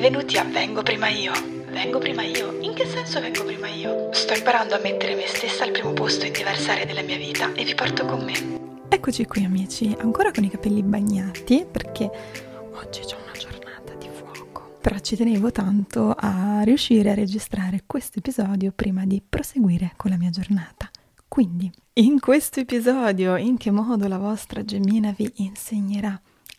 Benvenuti a Vengo prima io. Vengo prima io? In che senso vengo prima io? Sto imparando a mettere me stessa al primo posto in diverse aree della mia vita e vi porto con me. Eccoci qui amici, ancora con i capelli bagnati perché oggi c'è una giornata di fuoco. Però ci tenevo tanto a riuscire a registrare questo episodio prima di proseguire con la mia giornata. Quindi, in questo episodio, in che modo la vostra gemmina vi insegnerà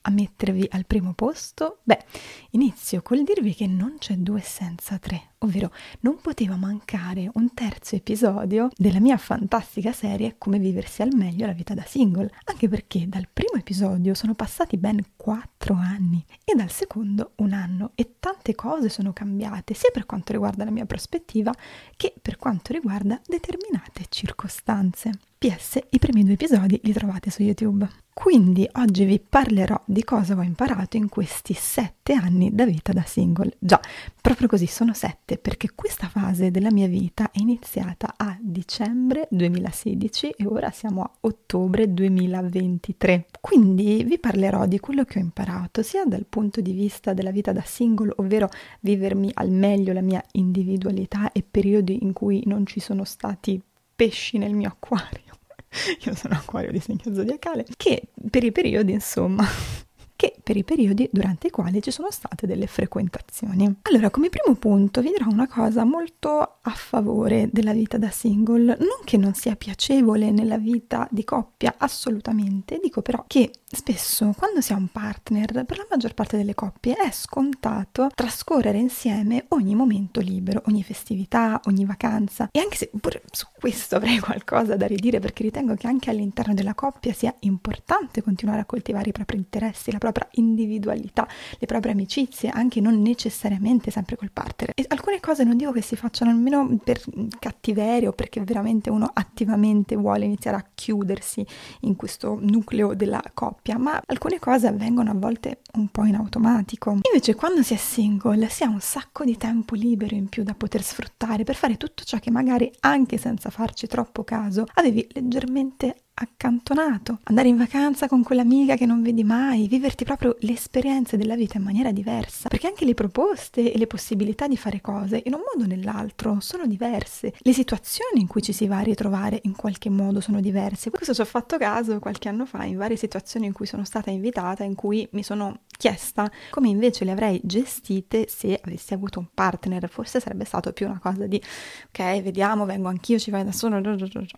a mettervi al primo posto? Beh, inizio col dirvi che non c'è due senza tre, ovvero non poteva mancare un terzo episodio della mia fantastica serie Come viversi al meglio la vita da single, anche perché dal primo episodio sono passati ben quattro anni e dal secondo un anno e tante cose sono cambiate sia per quanto riguarda la mia prospettiva che per quanto riguarda determinate circostanze. PS, i primi due episodi li trovate su YouTube. Quindi oggi vi parlerò di cosa ho imparato in questi sette anni da vita da single. Già, proprio così sono sette perché questa fase della mia vita è iniziata a dicembre 2016 e ora siamo a ottobre 2023. Quindi vi parlerò di quello che ho imparato sia dal punto di vista della vita da single, ovvero vivermi al meglio la mia individualità e periodi in cui non ci sono stati pesci nel mio acquario. Io sono acquario di segno zodiacale, che per i periodi, insomma, che per i periodi durante i quali ci sono state delle frequentazioni. Allora, come primo punto vi dirò una cosa molto a favore della vita da single, non che non sia piacevole nella vita di coppia, assolutamente, dico però che spesso quando si ha un partner, per la maggior parte delle coppie è scontato trascorrere insieme ogni momento libero, ogni festività, ogni vacanza e anche se pure su questo avrei qualcosa da ridire perché ritengo che anche all'interno della coppia sia importante continuare a coltivare i propri interessi, la propria individualità, le proprie amicizie, anche non necessariamente sempre col partner. E alcune cose non dico che si facciano nemmeno per cattiveria o perché veramente uno attivamente vuole iniziare a chiudersi in questo nucleo della coppia, ma alcune cose avvengono a volte un po' in automatico. Invece quando si è single si ha un sacco di tempo libero in più da poter sfruttare per fare tutto ciò che magari anche senza farci troppo caso avevi leggermente accantonato, andare in vacanza con quell'amica che non vedi mai, viverti proprio le esperienze della vita in maniera diversa, perché anche le proposte e le possibilità di fare cose in un modo o nell'altro sono diverse, le situazioni in cui ci si va a ritrovare in qualche modo sono diverse. Questo ci ho fatto caso qualche anno fa in varie situazioni in cui sono stata invitata, in cui mi sono chiesta come invece le avrei gestite se avessi avuto un partner, forse sarebbe stato più una cosa di ok, vediamo, vengo anch'io, ci vai da solo,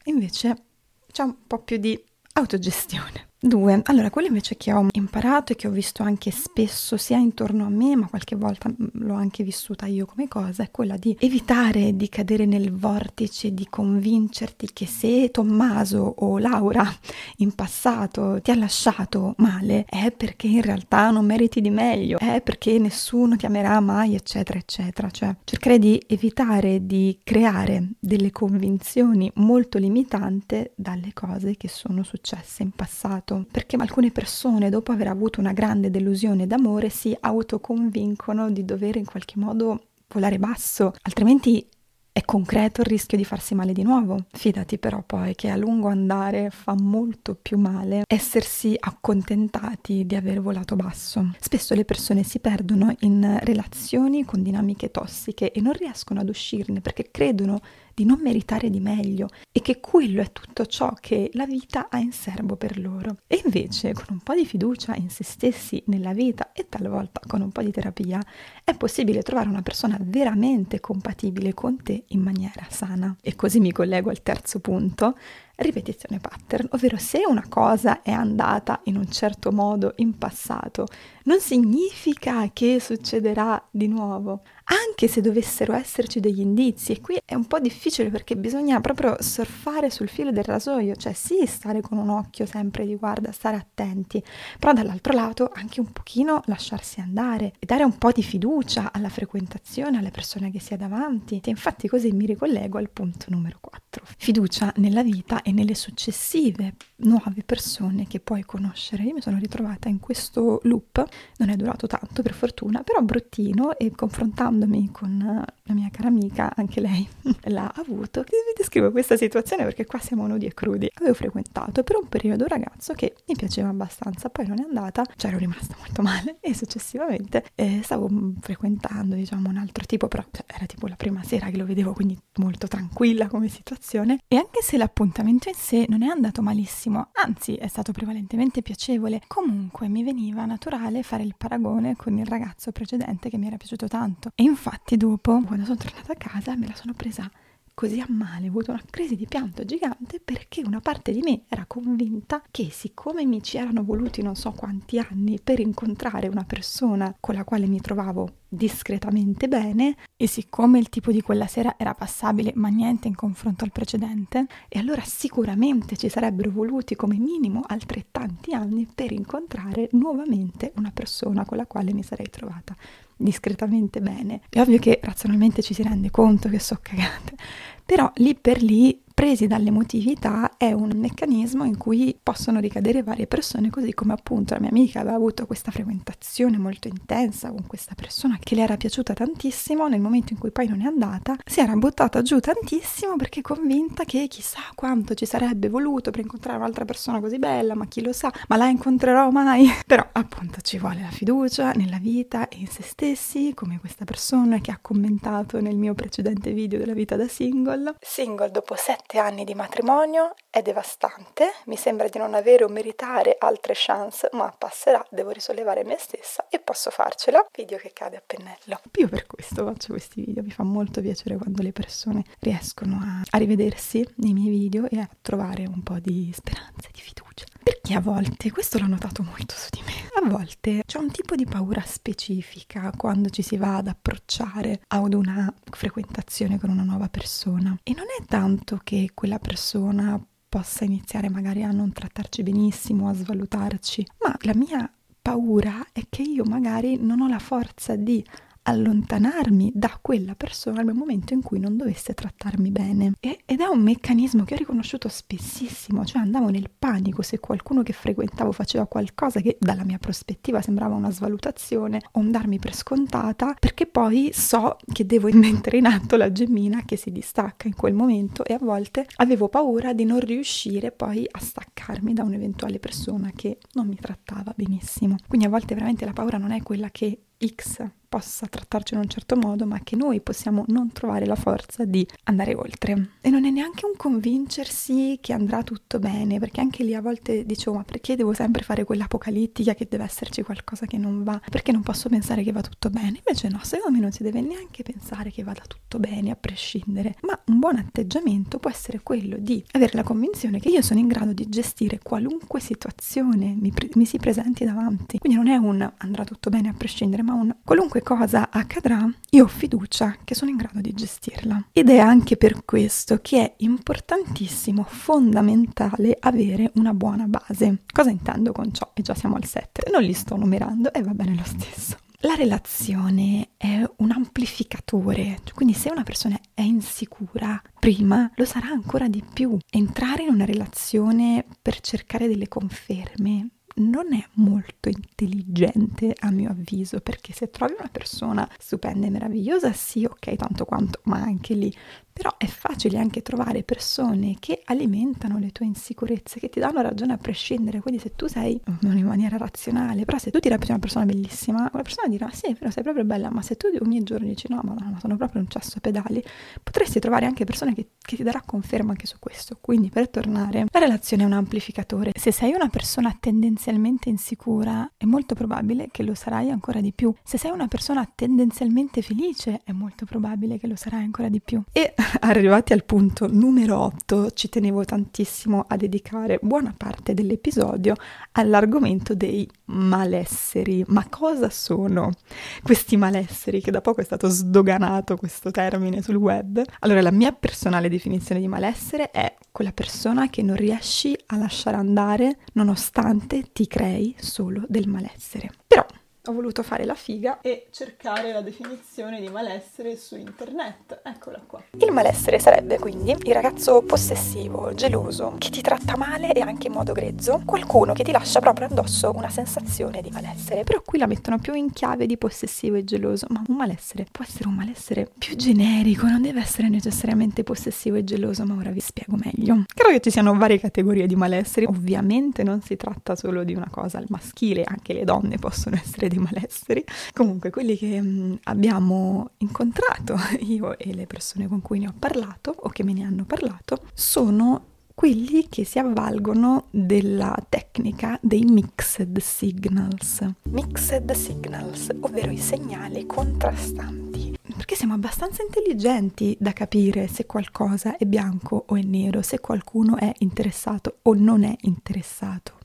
invece c'è un po' più di autogestione. Due, allora quello invece che ho imparato e che ho visto anche spesso sia intorno a me, ma qualche volta mm, l'ho anche vissuta io come cosa, è quella di evitare di cadere nel vortice di convincerti che se Tommaso o Laura in passato ti ha lasciato male è perché in realtà non meriti di meglio, è perché nessuno ti amerà mai, eccetera, eccetera. Cioè cercare di evitare di creare delle convinzioni molto limitanti dalle cose che sono successe in passato fatto, perché alcune persone dopo aver avuto una grande delusione d'amore si autoconvincono di dover in qualche modo volare basso, altrimenti è concreto il rischio di farsi male di nuovo. Fidati però poi che a lungo andare fa molto più male essersi accontentati di aver volato basso. Spesso le persone si perdono in relazioni con dinamiche tossiche e non riescono ad uscirne perché credono di non meritare di meglio e che quello è tutto ciò che la vita ha in serbo per loro. E invece con un po' di fiducia in se stessi, nella vita e talvolta con un po' di terapia è possibile trovare una persona veramente compatibile con te in maniera sana. E così mi collego al terzo punto, ripetizione pattern, ovvero se una cosa è andata in un certo modo in passato, non significa che succederà di nuovo, anche se dovessero esserci degli indizi. E qui è un po' difficile perché bisogna proprio surfare sul filo del rasoio, cioè sì, stare con un occhio sempre di guarda, stare attenti, però dall'altro lato anche un pochino lasciarsi andare e dare un po' di fiducia alla frequentazione, alle persone che si ha davanti. E infatti così mi ricollego al punto numero 4. Fiducia nella vita e e nelle successive nuove persone che puoi conoscere. Io mi sono ritrovata in questo loop, non è durato tanto per fortuna, però bruttino e confrontandomi con la mia cara amica, anche lei l'ha avuto. Vi descrivo questa situazione perché qua siamo nudi e crudi. Avevo frequentato per un periodo un ragazzo che mi piaceva abbastanza, poi non è andata, cioè ero rimasta molto male e successivamente eh, stavo frequentando diciamo un altro tipo, però cioè, era tipo la prima sera che lo vedevo, quindi molto tranquilla come situazione e anche se l'appuntamento in sé non è andato malissimo, anzi è stato prevalentemente piacevole, comunque mi veniva naturale fare il paragone con il ragazzo precedente che mi era piaciuto tanto. E infatti dopo quando sono tornata a casa me la sono presa così a male, ho avuto una crisi di pianto gigante perché una parte di me era convinta che siccome mi ci erano voluti non so quanti anni per incontrare una persona con la quale mi trovavo discretamente bene e siccome il tipo di quella sera era passabile ma niente in confronto al precedente e allora sicuramente ci sarebbero voluti come minimo altrettanti anni per incontrare nuovamente una persona con la quale mi sarei trovata discretamente bene. È ovvio che razionalmente ci si rende conto che so cagate, però lì per lì presi dall'emotività è un meccanismo in cui possono ricadere varie persone, così come appunto la mia amica aveva avuto questa frequentazione molto intensa con questa persona che le era piaciuta tantissimo, nel momento in cui poi non è andata, si era buttata giù tantissimo perché convinta che chissà quanto ci sarebbe voluto per incontrare un'altra persona così bella, ma chi lo sa, ma la incontrerò mai? Però appunto ci vuole la fiducia nella vita e in se stessi, come questa persona che ha commentato nel mio precedente video della vita da single. Single dopo sette sette anni di matrimonio è devastante, mi sembra di non avere o meritare altre chance, ma passerà, devo risollevare me stessa e posso farcela. Video che cade a pennello. Io per questo faccio questi video, mi fa molto piacere quando le persone riescono a, a rivedersi nei miei video e a trovare un po' di speranza di fiducia. Perché a volte, questo l'ho notato molto su di me, a volte c'è un tipo di paura specifica quando ci si va ad approcciare ad una frequentazione con una nuova persona. E non è tanto che quella persona possa iniziare magari a non trattarci benissimo, a svalutarci, ma la mia paura è che io magari non ho la forza di allontanarmi da quella persona nel momento in cui non dovesse trattarmi bene. E, ed è un meccanismo che ho riconosciuto spessissimo, cioè andavo nel panico se qualcuno che frequentavo faceva qualcosa che dalla mia prospettiva sembrava una svalutazione o un darmi per scontata, perché poi so che devo mettere in atto la gemmina che si distacca in quel momento e a volte avevo paura di non riuscire poi a staccarmi da un'eventuale persona che non mi trattava benissimo. Quindi a volte veramente la paura non è quella che X possa trattarci in un certo modo, ma che noi possiamo non trovare la forza di andare oltre. E non è neanche un convincersi che andrà tutto bene, perché anche lì a volte dicevo, ma perché devo sempre fare quell'apocalittica che deve esserci qualcosa che non va? Perché non posso pensare che va tutto bene? Invece no, secondo me non si deve neanche pensare che vada tutto bene a prescindere, ma un buon atteggiamento può essere quello di avere la convinzione che io sono in grado di gestire qualunque situazione mi, pre- mi si presenti davanti. Quindi non è un andrà tutto bene a prescindere, ma un qualunque cosa accadrà, io ho fiducia che sono in grado di gestirla. Ed è anche per questo che è importantissimo, fondamentale avere una buona base. Cosa intendo con ciò? E già siamo al 7. Non li sto numerando e va bene lo stesso. La relazione è un amplificatore, quindi se una persona è insicura prima, lo sarà ancora di più. Entrare in una relazione per cercare delle conferme non è molto intelligente a mio avviso, perché se trovi una persona stupenda e meravigliosa, sì, ok, tanto quanto, ma anche lì però è facile anche trovare persone che alimentano le tue insicurezze, che ti danno ragione a prescindere. Quindi se tu sei, non in maniera razionale, però se tu ti reputi una persona bellissima, quella persona dirà sì, però sei proprio bella, ma se tu ogni giorno dici no, ma no, sono proprio un cesso a pedali, potresti trovare anche persone che, che ti darà conferma anche su questo. Quindi per tornare, la relazione è un amplificatore. Se sei una persona tendenzialmente insicura, è molto probabile che lo sarai ancora di più. Se sei una persona tendenzialmente felice, è molto probabile che lo sarai ancora di più. E arrivati al punto numero 8, ci tenevo tantissimo a dedicare buona parte dell'episodio all'argomento dei malesseri. Ma cosa sono questi malesseri? Che da poco è stato sdoganato questo termine sul web. Allora, la mia personale definizione di malessere è quella persona che non riesci a lasciare andare nonostante ti crei solo del malessere. Però ho voluto fare la figa e cercare la definizione di malessere su internet. Eccola qua. Il malessere sarebbe quindi il ragazzo possessivo, geloso, che ti tratta male e anche in modo grezzo, qualcuno che ti lascia proprio addosso una sensazione di malessere. Però qui la mettono più in chiave di possessivo e geloso, ma un malessere può essere un malessere più generico, non deve essere necessariamente possessivo e geloso, ma ora vi spiego meglio. Credo che ci siano varie categorie di malesseri. Ovviamente non si tratta solo di una cosa al maschile, anche le donne possono essere dei malesseri. Comunque, quelli che mh, mm, abbiamo incontrato, io e le persone con cui ne ho parlato o che me ne hanno parlato, sono quelli che si avvalgono della tecnica dei mixed signals. Mixed signals, ovvero i segnali contrastanti. Perché siamo abbastanza intelligenti da capire se qualcosa è bianco o è nero, se qualcuno è interessato o non è interessato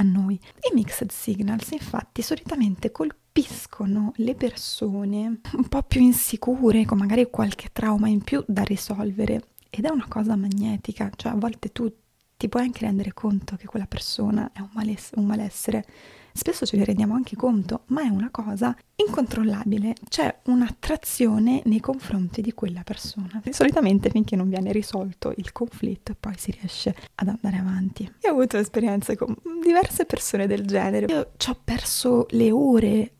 a noi. I mixed signals infatti solitamente colpiscono le persone un po' più insicure, con magari qualche trauma in più da risolvere ed è una cosa magnetica, cioè a volte tu ti puoi anche rendere conto che quella persona è un, maless- un malessere spesso ce ne rendiamo anche conto, ma è una cosa incontrollabile, c'è un'attrazione nei confronti di quella persona. Solitamente finché non viene risolto il conflitto poi si riesce ad andare avanti. Io ho avuto esperienze con diverse persone del genere, io ci ho perso le ore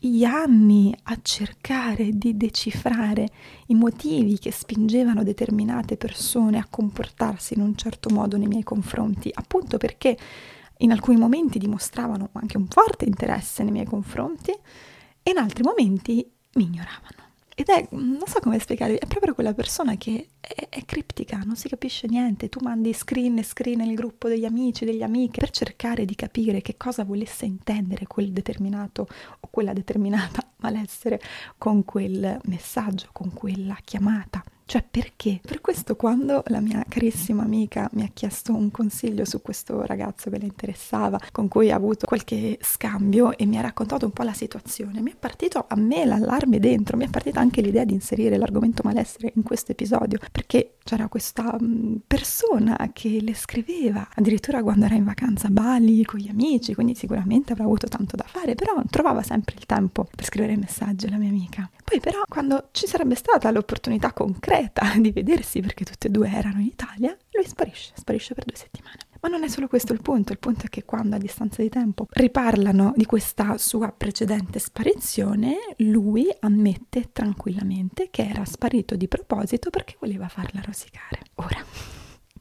gli anni a cercare di decifrare i motivi che spingevano determinate persone a comportarsi in un certo modo nei miei confronti, appunto perché in alcuni momenti dimostravano anche un forte interesse nei miei confronti e in altri momenti mi ignoravano. Ed è, non so come spiegarvi, è proprio quella persona che è, è, criptica, non si capisce niente. Tu mandi screen e screen nel gruppo degli amici, degli amiche, per cercare di capire che cosa volesse intendere quel determinato o quella determinata malessere con quel messaggio, con quella chiamata. Cioè perché? Per questo quando la mia carissima amica mi ha chiesto un consiglio su questo ragazzo che le interessava, con cui ha avuto qualche scambio e mi ha raccontato un po' la situazione, mi è partito a me l'allarme dentro, mi è partita anche l'idea di inserire l'argomento malessere in questo episodio, perché c'era questa mm, persona che le scriveva, addirittura quando era in vacanza a Bali con gli amici, quindi sicuramente avrà avuto tanto da fare, però trovava sempre il tempo per scrivere messaggi alla mia amica. Poi però quando ci sarebbe stata l'opportunità concreta di vedersi, perché tutte e due erano in Italia, lui sparisce, sparisce per due settimane. Ma non è solo questo il punto, il punto è che quando a distanza di tempo riparlano di questa sua precedente sparizione, lui ammette tranquillamente che era sparito di proposito perché voleva farla rosicare. Ora,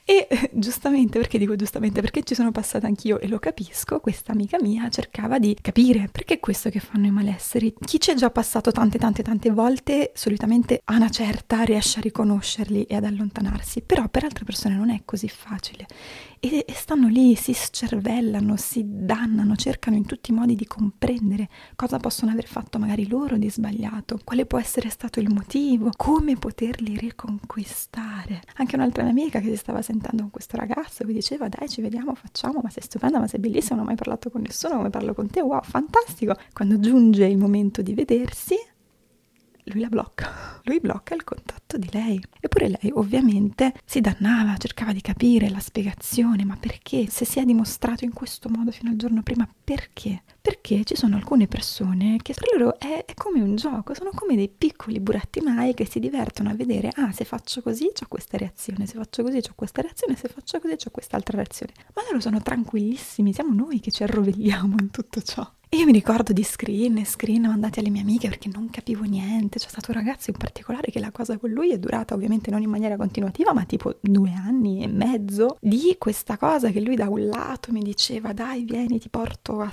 e giustamente, perché dico giustamente? Perché ci sono passata anch'io e lo capisco, questa amica mia cercava di capire perché è questo che fanno i malesseri. Chi ci è già passato tante tante tante volte solitamente a una certa riesce a riconoscerli e ad allontanarsi, però per altre persone non è così facile e, e stanno lì, si scervellano, si dannano, cercano in tutti i modi di comprendere cosa possono aver fatto magari loro di sbagliato, quale può essere stato il motivo, come poterli riconquistare. Anche un'altra mia amica che si stava sentendo con questo ragazzo che diceva dai ci vediamo, facciamo, ma sei stupenda, ma sei bellissima, non ho mai parlato con nessuno, come parlo con te, wow, fantastico. Quando giunge il momento di vedersi, lui la blocca, lui blocca il contatto di lei. Eppure lei ovviamente si dannava, cercava di capire la spiegazione, ma perché? Se si è dimostrato in questo modo fino al giorno prima, perché? Perché ci sono alcune persone che per loro è, è come un gioco, sono come dei piccoli burattinai che si divertono a vedere, ah se faccio così ho questa reazione, se faccio così ho questa reazione, se faccio così ho quest'altra reazione. Ma loro sono tranquillissimi, siamo noi che ci arrovelliamo in tutto ciò. E io mi ricordo di screen e screen mandati alle mie amiche perché non capivo niente. C'è stato un ragazzo in particolare che la cosa con lui è durata ovviamente non in maniera continuativa, ma tipo due anni e mezzo di questa cosa che lui da un lato mi diceva dai vieni ti porto a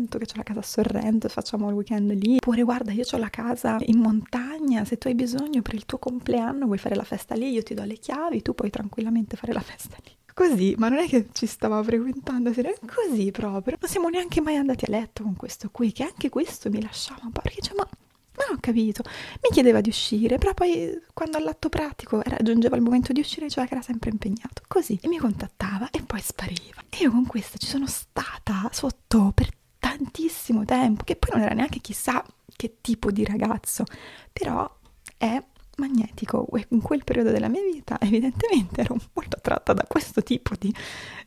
Sorrento, che ho la casa a Sorrento, facciamo il weekend lì. Oppure guarda io ho la casa in montagna, se tu hai bisogno per il tuo compleanno vuoi fare la festa lì, io ti do le chiavi, tu puoi tranquillamente fare la festa lì così, ma non è che ci stava frequentando, è così proprio. Non siamo neanche mai andati a letto con questo qui, che anche questo mi lasciava un po', perché dice, ma non ho capito. Mi chiedeva di uscire, però poi quando all'atto pratico era, giungeva il momento di uscire diceva che era sempre impegnato. Così. E mi contattava e poi spariva. E io con questo ci sono stata sotto per tantissimo tempo, che poi non era neanche chissà che tipo di ragazzo, però è magnetico in quel periodo della mia vita evidentemente ero molto attratta da questo tipo di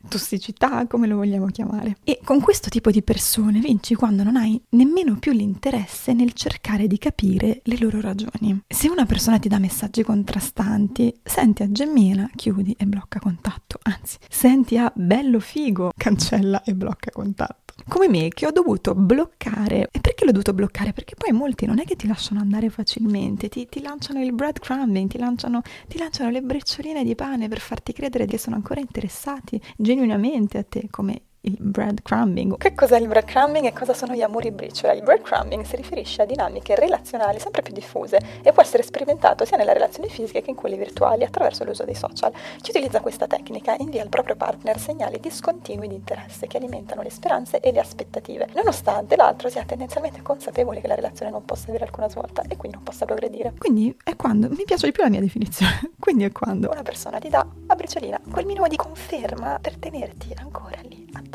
tossicità, come lo vogliamo chiamare. E con questo tipo di persone vinci quando non hai nemmeno più l'interesse nel cercare di capire le loro ragioni. Se una persona ti dà messaggi contrastanti, senti a gemmina, chiudi e blocca contatto. Anzi, senti a bello figo, cancella e blocca contatto come me che ho dovuto bloccare. E perché l'ho dovuto bloccare? Perché poi molti non è che ti lasciano andare facilmente, ti, ti lanciano il breadcrumbing, ti lanciano, ti lanciano le bricioline di pane per farti credere che sono ancora interessati genuinamente a te, come il breadcrumbing. Che cos'è il breadcrumbing e cosa sono gli amori briciola? Il breadcrumbing si riferisce a dinamiche relazionali sempre più diffuse e può essere sperimentato sia nelle relazioni fisiche che in quelle virtuali attraverso l'uso dei social. Chi utilizza questa tecnica invia al proprio partner segnali discontinui di interesse che alimentano le speranze e le aspettative, nonostante l'altro sia tendenzialmente consapevole che la relazione non possa avere alcuna svolta e quindi non possa progredire. Quindi è quando, mi piace di più la mia definizione, quindi è quando una persona ti dà a briciolina quel minimo di conferma per tenerti ancora lì attaccato.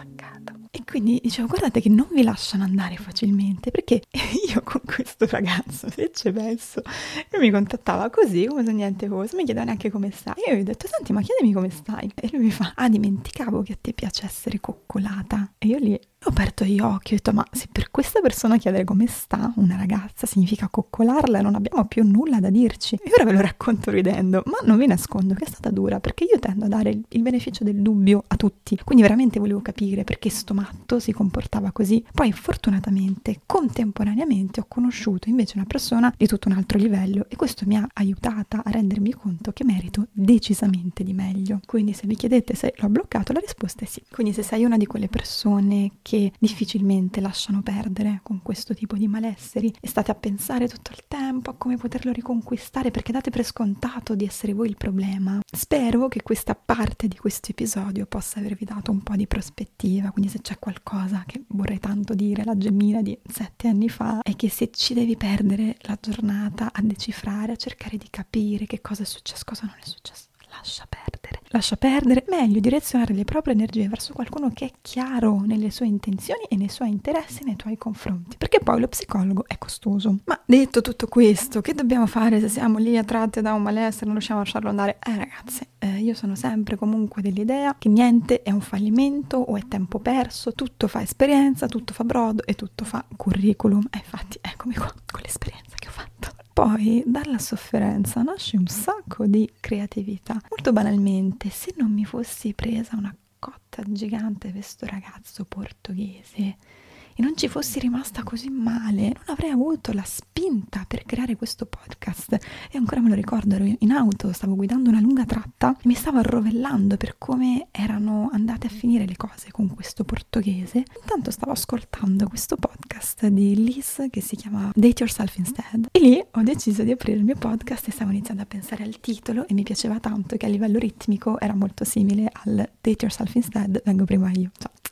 Quindi dicevo, guardate che non vi lasciano andare facilmente, perché io con questo ragazzo, se ci penso, lui mi contattava così, come se niente fosse, mi chiedeva neanche come stai. Io gli ho detto, senti, ma chiedimi come stai. E lui mi fa, ah, dimenticavo che a te piace essere coccolata. E io lì ho aperto gli occhi e ho detto, ma se per questa persona chiedere come sta una ragazza significa coccolarla, non abbiamo più nulla da dirci. E ora ve lo racconto ridendo, ma non vi nascondo che è stata dura, perché io tendo a dare il beneficio del dubbio a tutti. Quindi veramente volevo capire perché sto matto si comportava così. Poi fortunatamente, contemporaneamente, ho conosciuto invece una persona di tutto un altro livello e questo mi ha aiutata a rendermi conto che merito decisamente di meglio. Quindi se vi chiedete se l'ho bloccato, la risposta è sì. Quindi se sei una di quelle persone che difficilmente lasciano perdere con questo tipo di malesseri e state a pensare tutto il tempo a come poterlo riconquistare perché date per scontato di essere voi il problema. Spero che questa parte di questo episodio possa avervi dato un po' di prospettiva, quindi se c'è qualcosa che vorrei tanto dire, la gemmina di sette anni fa, è che se ci devi perdere la giornata a decifrare, a cercare di capire che cosa è successo, cosa non è successo, lascia perdere lascia perdere, meglio direzionare le proprie energie verso qualcuno che è chiaro nelle sue intenzioni e nei suoi interessi nei tuoi confronti, perché poi lo psicologo è costoso. Ma detto tutto questo, che dobbiamo fare se siamo lì attratti da un malessere e non riusciamo a lasciarlo andare? Eh ragazzi, eh, io sono sempre comunque dell'idea che niente è un fallimento o è tempo perso, tutto fa esperienza, tutto fa brodo e tutto fa curriculum. E infatti eccomi qua con l'esperienza che ho fatto. Poi dalla sofferenza nasce un sacco di creatività. Molto banalmente, se non mi fossi presa una cotta gigante questo ragazzo portoghese e non ci fossi rimasta così male, non avrei avuto la spinta per creare questo podcast. E ancora me lo ricordo, ero in auto, stavo guidando una lunga tratta e mi stavo arrovellando per come erano andate a finire le cose con questo portoghese. Intanto stavo ascoltando questo podcast di Liz che si chiama Date Yourself Instead. E lì ho deciso di aprire il mio podcast e stavo iniziando a pensare al titolo e mi piaceva tanto che a livello ritmico era molto simile al Date Yourself Instead, vengo prima io. Ciao.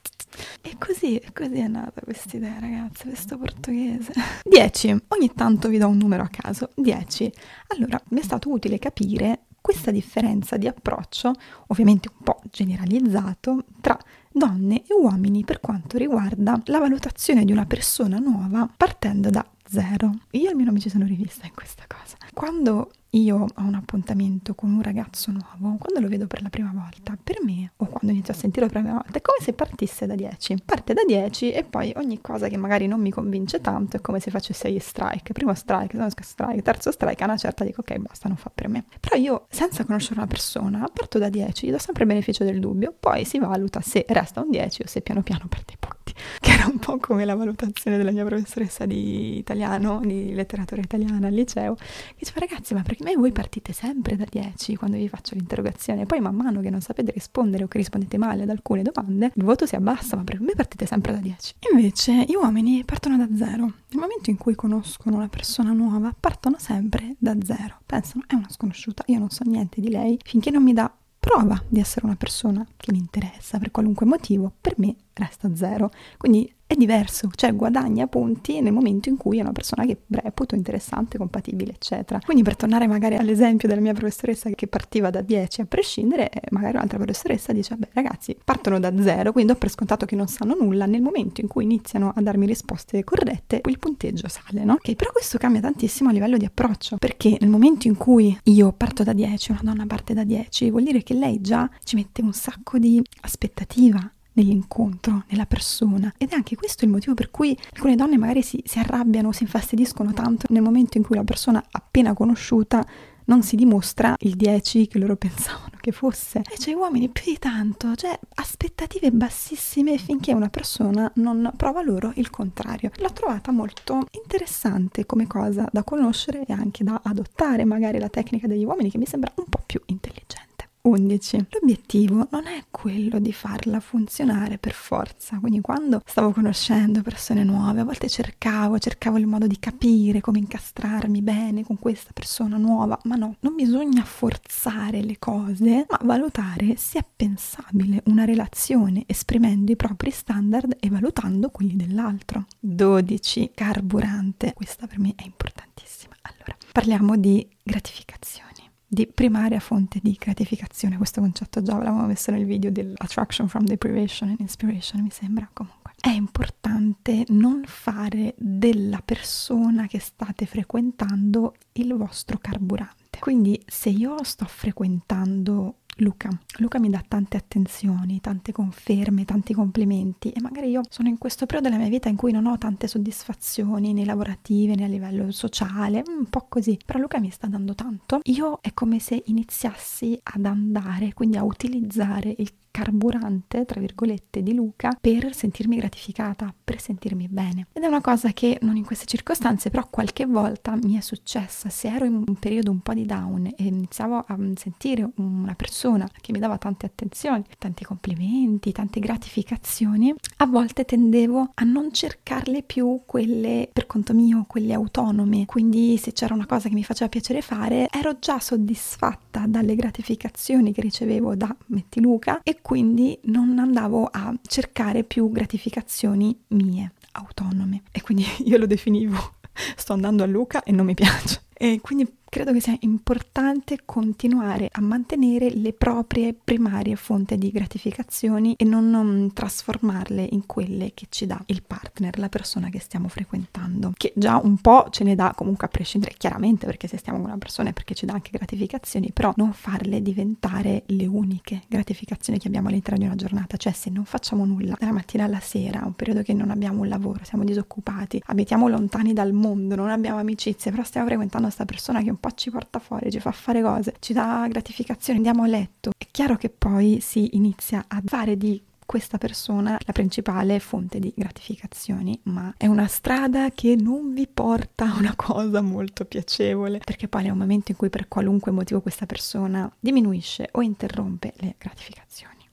E così, così è nata questa idea, ragazzi, questo portoghese. 10. Ogni tanto vi do un numero a caso. 10. Allora, mi è stato utile capire questa differenza di approccio, ovviamente un po' generalizzato, tra donne e uomini per quanto riguarda la valutazione di una persona nuova partendo da zero. Io almeno mi ci sono rivista in questa cosa. Quando io ho un appuntamento con un ragazzo nuovo, quando lo vedo per la prima volta, per me, o quando inizio a sentirlo per la prima volta, è come se partisse da 10. Parte da 10 e poi ogni cosa che magari non mi convince tanto è come se facesse gli strike. Primo strike, secondo strike, terzo strike, a una certa dico ok, basta, non fa per me. Però io, senza conoscere una persona, parto da 10, gli do sempre il beneficio del dubbio, poi si valuta se resta un 10 o se piano piano perde punti. Che era un po' come la valutazione della mia professoressa di italiano, di letteratura italiana al liceo, che diceva ragazzi, ma perché voi partite sempre da 10 quando vi faccio l'interrogazione, poi man mano che non sapete rispondere o che rispondete male ad alcune domande, il voto si abbassa, ma per me partite sempre da 10. Invece gli uomini partono da 0. Nel momento in cui conoscono una persona nuova, partono sempre da 0. Pensano, è una sconosciuta, io non so niente di lei, finché non mi dà prova di essere una persona che mi interessa per qualunque motivo, per me resta zero. Quindi è diverso, cioè guadagna punti nel momento in cui è una persona che reputo interessante, compatibile, eccetera. Quindi per tornare magari all'esempio della mia professoressa che partiva da 10 a prescindere, eh, magari un'altra professoressa dice, beh ragazzi, partono da zero, quindi do per scontato che non sanno nulla, nel momento in cui iniziano a darmi risposte corrette, il punteggio sale, no? Ok, però questo cambia tantissimo a livello di approccio, perché nel momento in cui io parto da 10, una donna parte da 10, vuol dire che lei già ci mette un sacco di aspettativa, nell'incontro, nella persona. Ed è anche questo il motivo per cui alcune donne magari si, si arrabbiano, si infastidiscono tanto nel momento in cui la persona appena conosciuta non si dimostra il 10 che loro pensavano che fosse. E c'è uomini più di tanto, cioè aspettative bassissime finché una persona non prova loro il contrario. L'ho trovata molto interessante come cosa da conoscere e anche da adottare, magari la tecnica degli uomini che mi sembra un po' più intelligente. 11. L'obiettivo non è quello di farla funzionare per forza, quindi quando stavo conoscendo persone nuove, a volte cercavo, cercavo il modo di capire come incastrarmi bene con questa persona nuova, ma no, non bisogna forzare le cose, ma valutare se è pensabile una relazione esprimendo i propri standard e valutando quelli dell'altro. 12. Carburante. Questa per me è importantissima. Allora, parliamo di gratificazione di primaria fonte di gratificazione. Questo concetto già l'avevamo messo nel video dell'attraction from deprivation and inspiration, mi sembra comunque. È importante non fare della persona che state frequentando il vostro carburante. Quindi se io sto frequentando Luca. Luca mi dà tante attenzioni, tante conferme, tanti complimenti e magari io sono in questo periodo della mia vita in cui non ho tante soddisfazioni né lavorative né a livello sociale, un po' così, però Luca mi sta dando tanto. Io è come se iniziassi ad andare, quindi a utilizzare il carburante, tra virgolette, di Luca per sentirmi gratificata, per sentirmi bene. Ed è una cosa che non in queste circostanze, però qualche volta mi è successa. Se ero in un periodo un po' di down e iniziavo a sentire una persona che mi dava tante attenzioni, tanti complimenti, tante gratificazioni, a volte tendevo a non cercarle più quelle per conto mio, quelle autonome. Quindi se c'era una cosa che mi faceva piacere fare, ero già soddisfatta dalle gratificazioni che ricevevo da Metti Luca e quindi non andavo a cercare più gratificazioni mie, autonome. E quindi io lo definivo sto andando a Luca e non mi piace. E quindi credo che sia importante continuare a mantenere le proprie primarie fonti di gratificazioni e non, non, trasformarle in quelle che ci dà il partner, la persona che stiamo frequentando, che già un po' ce ne dà comunque a prescindere chiaramente perché se stiamo con una persona è perché ci dà anche gratificazioni, però non farle diventare le uniche gratificazioni che abbiamo all'interno di una giornata, cioè se non facciamo nulla dalla mattina alla sera, un periodo che non abbiamo un lavoro, siamo disoccupati, abitiamo lontani dal mondo, non abbiamo amicizie, però stiamo frequentando questa persona che un po' ci porta fuori, ci fa fare cose, ci dà gratificazione, andiamo a letto. È chiaro che poi si inizia a fare di questa persona la principale fonte di gratificazioni, ma è una strada che non vi porta a una cosa molto piacevole, perché poi è un momento in cui per qualunque motivo questa persona diminuisce o interrompe le gratificazioni.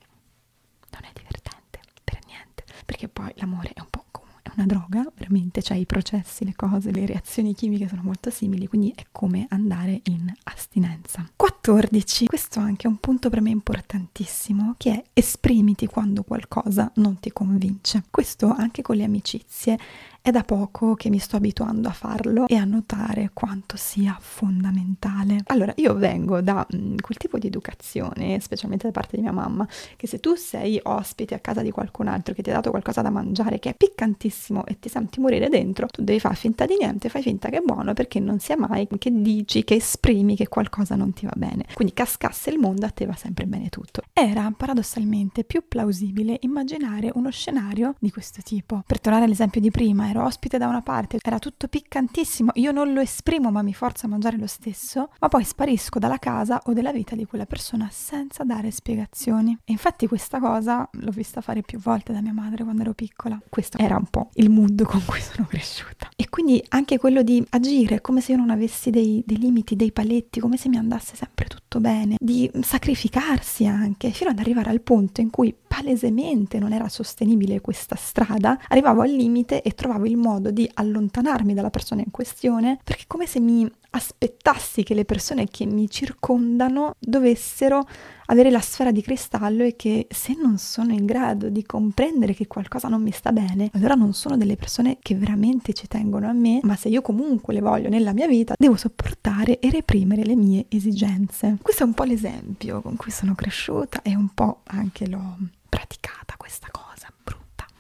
Non è divertente per niente, perché poi l'amore è un po' una droga, veramente, cioè i processi, le cose, le reazioni chimiche sono molto simili, quindi è come andare in astinenza. 14. Questo è anche un punto per me importantissimo, che è esprimiti quando qualcosa non ti convince. Questo anche con le amicizie è da poco che mi sto abituando a farlo e a notare quanto sia fondamentale. Allora, io vengo da mh, quel tipo di educazione, specialmente da parte di mia mamma, che se tu sei ospite a casa di qualcun altro che ti ha dato qualcosa da mangiare che è piccantissimo e ti senti morire dentro, tu devi fare finta di niente, fai finta che è buono perché non sia mai che dici, che esprimi che qualcosa non ti va bene. Quindi cascasse il mondo, a te va sempre bene tutto. Era paradossalmente più plausibile immaginare uno scenario di questo tipo. Per tornare all'esempio di prima, ero ospite da una parte, era tutto piccantissimo, io non lo esprimo ma mi forzo a mangiare lo stesso, ma poi sparisco dalla casa o della vita di quella persona senza dare spiegazioni. E infatti questa cosa l'ho vista fare più volte da mia madre quando ero piccola. Questo era un po' il mood con cui sono cresciuta. E quindi anche quello di agire come se io non avessi dei, dei limiti, dei paletti, come se mi andasse sempre tutto bene, di sacrificarsi anche, fino ad arrivare al punto in cui palesemente non era sostenibile questa strada, arrivavo al limite e trovavo il modo di allontanarmi dalla persona in questione perché come se mi aspettassi che le persone che mi circondano dovessero avere la sfera di cristallo e che se non sono in grado di comprendere che qualcosa non mi sta bene, allora non sono delle persone che veramente ci tengono a me, ma se io comunque le voglio nella mia vita, devo sopportare e reprimere le mie esigenze. Questo è un po' l'esempio con cui sono cresciuta e un po' anche l'ho praticata questa cosa.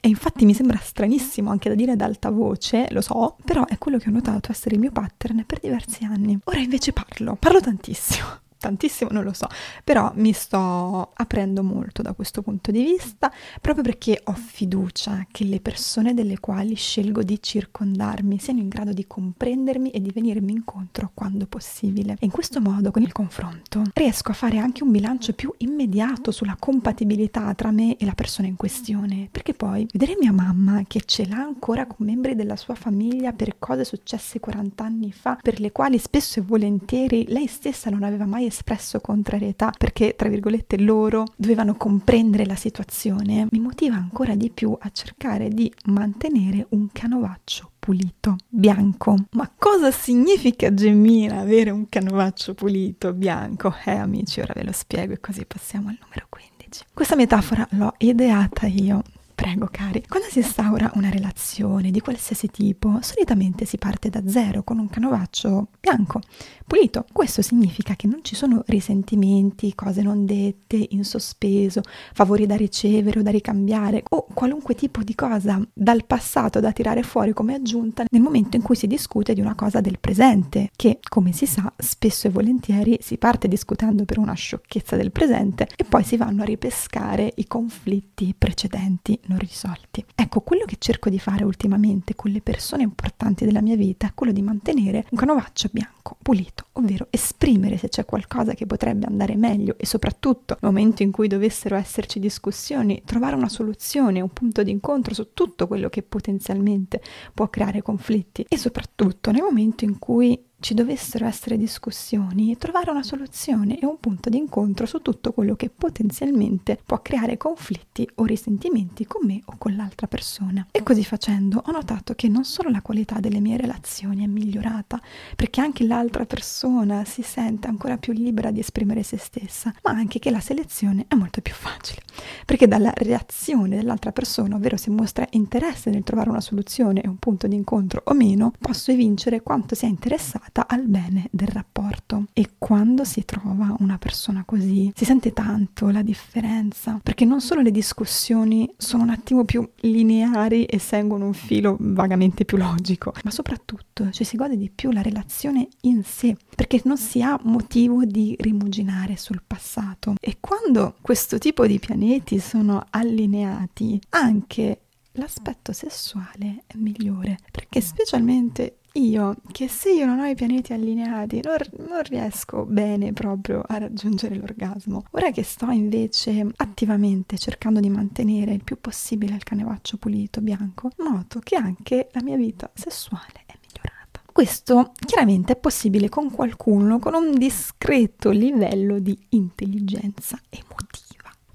E infatti mi sembra stranissimo anche da dire ad alta voce, lo so, però è quello che ho notato essere il mio pattern per diversi anni. Ora invece parlo, parlo tantissimo tantissimo, non lo so, però mi sto aprendo molto da questo punto di vista, proprio perché ho fiducia che le persone delle quali scelgo di circondarmi siano in grado di comprendermi e di venirmi incontro quando possibile. E in questo modo, con il confronto, riesco a fare anche un bilancio più immediato sulla compatibilità tra me e la persona in questione, perché poi vedere mia mamma che ce l'ha ancora con membri della sua famiglia per cose successe 40 anni fa, per le quali spesso e volentieri lei stessa non aveva mai espresso contrarietà perché, tra virgolette, loro dovevano comprendere la situazione, mi motiva ancora di più a cercare di mantenere un canovaccio pulito, bianco. Ma cosa significa Gemmina avere un canovaccio pulito, bianco? Eh amici, ora ve lo spiego e così passiamo al numero 15. Questa metafora l'ho ideata io Prego cari, quando si instaura una relazione di qualsiasi tipo, solitamente si parte da zero con un canovaccio bianco, pulito. Questo significa che non ci sono risentimenti, cose non dette, in sospeso, favori da ricevere o da ricambiare o qualunque tipo di cosa dal passato da tirare fuori come aggiunta nel momento in cui si discute di una cosa del presente, che come si sa spesso e volentieri si parte discutendo per una sciocchezza del presente e poi si vanno a ripescare i conflitti precedenti non risolti. Ecco, quello che cerco di fare ultimamente con le persone importanti della mia vita è quello di mantenere un canovaccio bianco, pulito, ovvero esprimere se c'è qualcosa che potrebbe andare meglio e soprattutto nel momento in cui dovessero esserci discussioni, trovare una soluzione, un punto di incontro su tutto quello che potenzialmente può creare conflitti e soprattutto nel momento in cui ci dovessero essere discussioni, trovare una soluzione e un punto di incontro su tutto quello che potenzialmente può creare conflitti o risentimenti con me o con l'altra persona. E così facendo ho notato che non solo la qualità delle mie relazioni è migliorata, perché anche l'altra persona si sente ancora più libera di esprimere se stessa, ma anche che la selezione è molto più facile, perché dalla reazione dell'altra persona, ovvero se mostra interesse nel trovare una soluzione e un punto di incontro o meno, posso evincere quanto sia interessata legata al bene del rapporto. E quando si trova una persona così si sente tanto la differenza perché non solo le discussioni sono un attimo più lineari e seguono un filo vagamente più logico ma soprattutto ci si gode di più la relazione in sé perché non si ha motivo di rimuginare sul passato. E quando questo tipo di pianeti sono allineati anche l'aspetto sessuale è migliore perché specialmente io, che se io non ho i pianeti allineati, non, non, riesco bene proprio a raggiungere l'orgasmo. Ora che sto invece attivamente cercando di mantenere il più possibile il canevaccio pulito, bianco, noto che anche la mia vita sessuale è migliorata. Questo chiaramente è possibile con qualcuno con un discreto livello di intelligenza emotiva.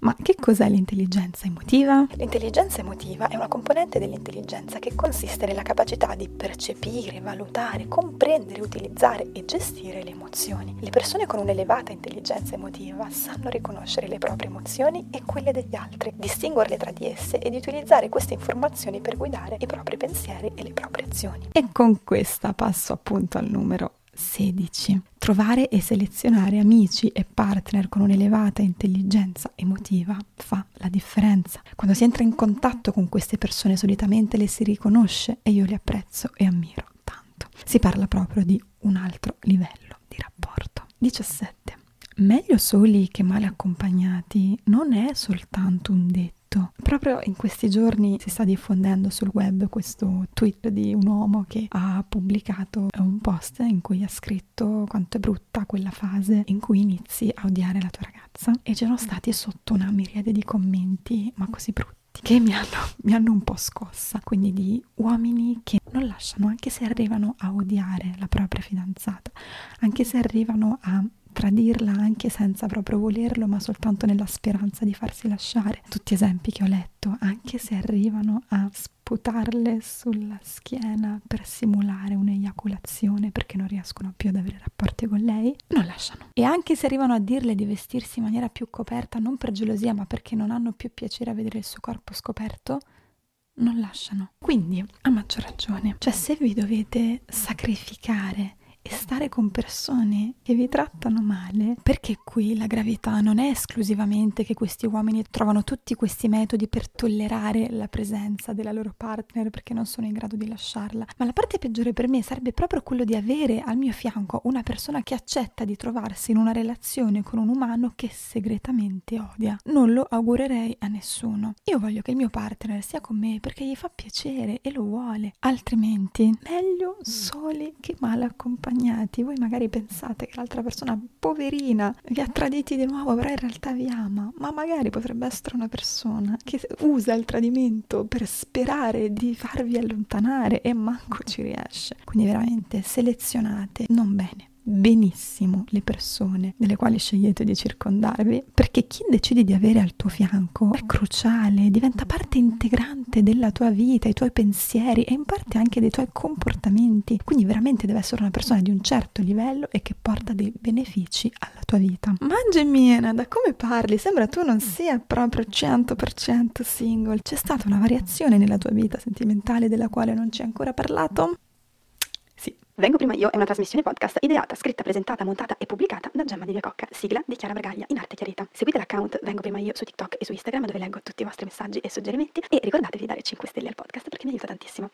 Ma che cos'è l'intelligenza emotiva? L'intelligenza emotiva è una componente dell'intelligenza che consiste nella capacità di percepire, valutare, comprendere, utilizzare e gestire le emozioni. Le persone con un'elevata intelligenza emotiva sanno riconoscere le proprie emozioni e quelle degli altri, distinguerle tra di esse ed utilizzare queste informazioni per guidare i propri pensieri e le proprie azioni. E con questa passo appunto al numero 16. Trovare e selezionare amici e partner con un'elevata intelligenza emotiva fa la differenza. Quando si entra in contatto con queste persone solitamente le si riconosce e io le apprezzo e ammiro tanto. Si parla proprio di un altro livello di rapporto. 17. Meglio soli che male accompagnati non è soltanto un detto detto. Proprio in questi giorni si sta diffondendo sul web questo tweet di un uomo che ha pubblicato un post in cui ha scritto quanto è brutta quella fase in cui inizi a odiare la tua ragazza. E c'erano stati sotto una miriade di commenti ma così brutti che mi hanno, mi hanno, un po' scossa, quindi di uomini che non lasciano, anche se arrivano a odiare la propria fidanzata, anche se arrivano a tradirla anche senza proprio volerlo, ma soltanto nella speranza di farsi lasciare. Tutti esempi che ho letto, anche se arrivano a sputarle sulla schiena per simulare un'eiaculazione perché non riescono più ad avere rapporti con lei, non lasciano. E anche se arrivano a dirle di vestirsi in maniera più coperta, non per gelosia, ma perché non hanno più piacere a vedere il suo corpo scoperto, non lasciano. Quindi, a maggior ragione, cioè se vi dovete sacrificare e stare con persone che vi trattano male, perché qui la gravità non è esclusivamente che questi uomini trovano tutti questi metodi per tollerare la presenza della loro partner perché non sono in grado di lasciarla, ma la parte peggiore per me sarebbe proprio quello di avere al mio fianco una persona che accetta di trovarsi in una relazione con un umano che segretamente odia. Non lo augurerei a nessuno. Io voglio che il mio partner sia con me perché gli fa piacere e lo vuole, altrimenti meglio soli che male accompagnati accompagnati, voi magari pensate che l'altra persona, poverina, vi ha traditi di nuovo, però in realtà vi ama, ma magari potrebbe essere una persona che usa il tradimento per sperare di farvi allontanare e manco ci riesce. Quindi veramente selezionate non bene benissimo le persone delle quali scegliete di circondarvi, perché chi decidi di avere al tuo fianco è cruciale, diventa parte integrante della tua vita, i tuoi pensieri e in parte anche dei tuoi comportamenti. Quindi veramente deve essere una persona di un certo livello e che porta dei benefici alla tua vita. Mangemiena, da come parli, sembra tu non sia proprio 100% single. C'è stata una variazione nella tua vita sentimentale della quale non ci hai ancora parlato? Vengo prima io è una trasmissione podcast ideata, scritta, presentata, montata e pubblicata da Gemma di Via Cocca, sigla di Chiara Bragaglia in arte chiarita. Seguite l'account Vengo prima io su TikTok e su Instagram dove leggo tutti i vostri messaggi e suggerimenti e ricordatevi di dare 5 stelle al podcast perché mi aiuta tantissimo.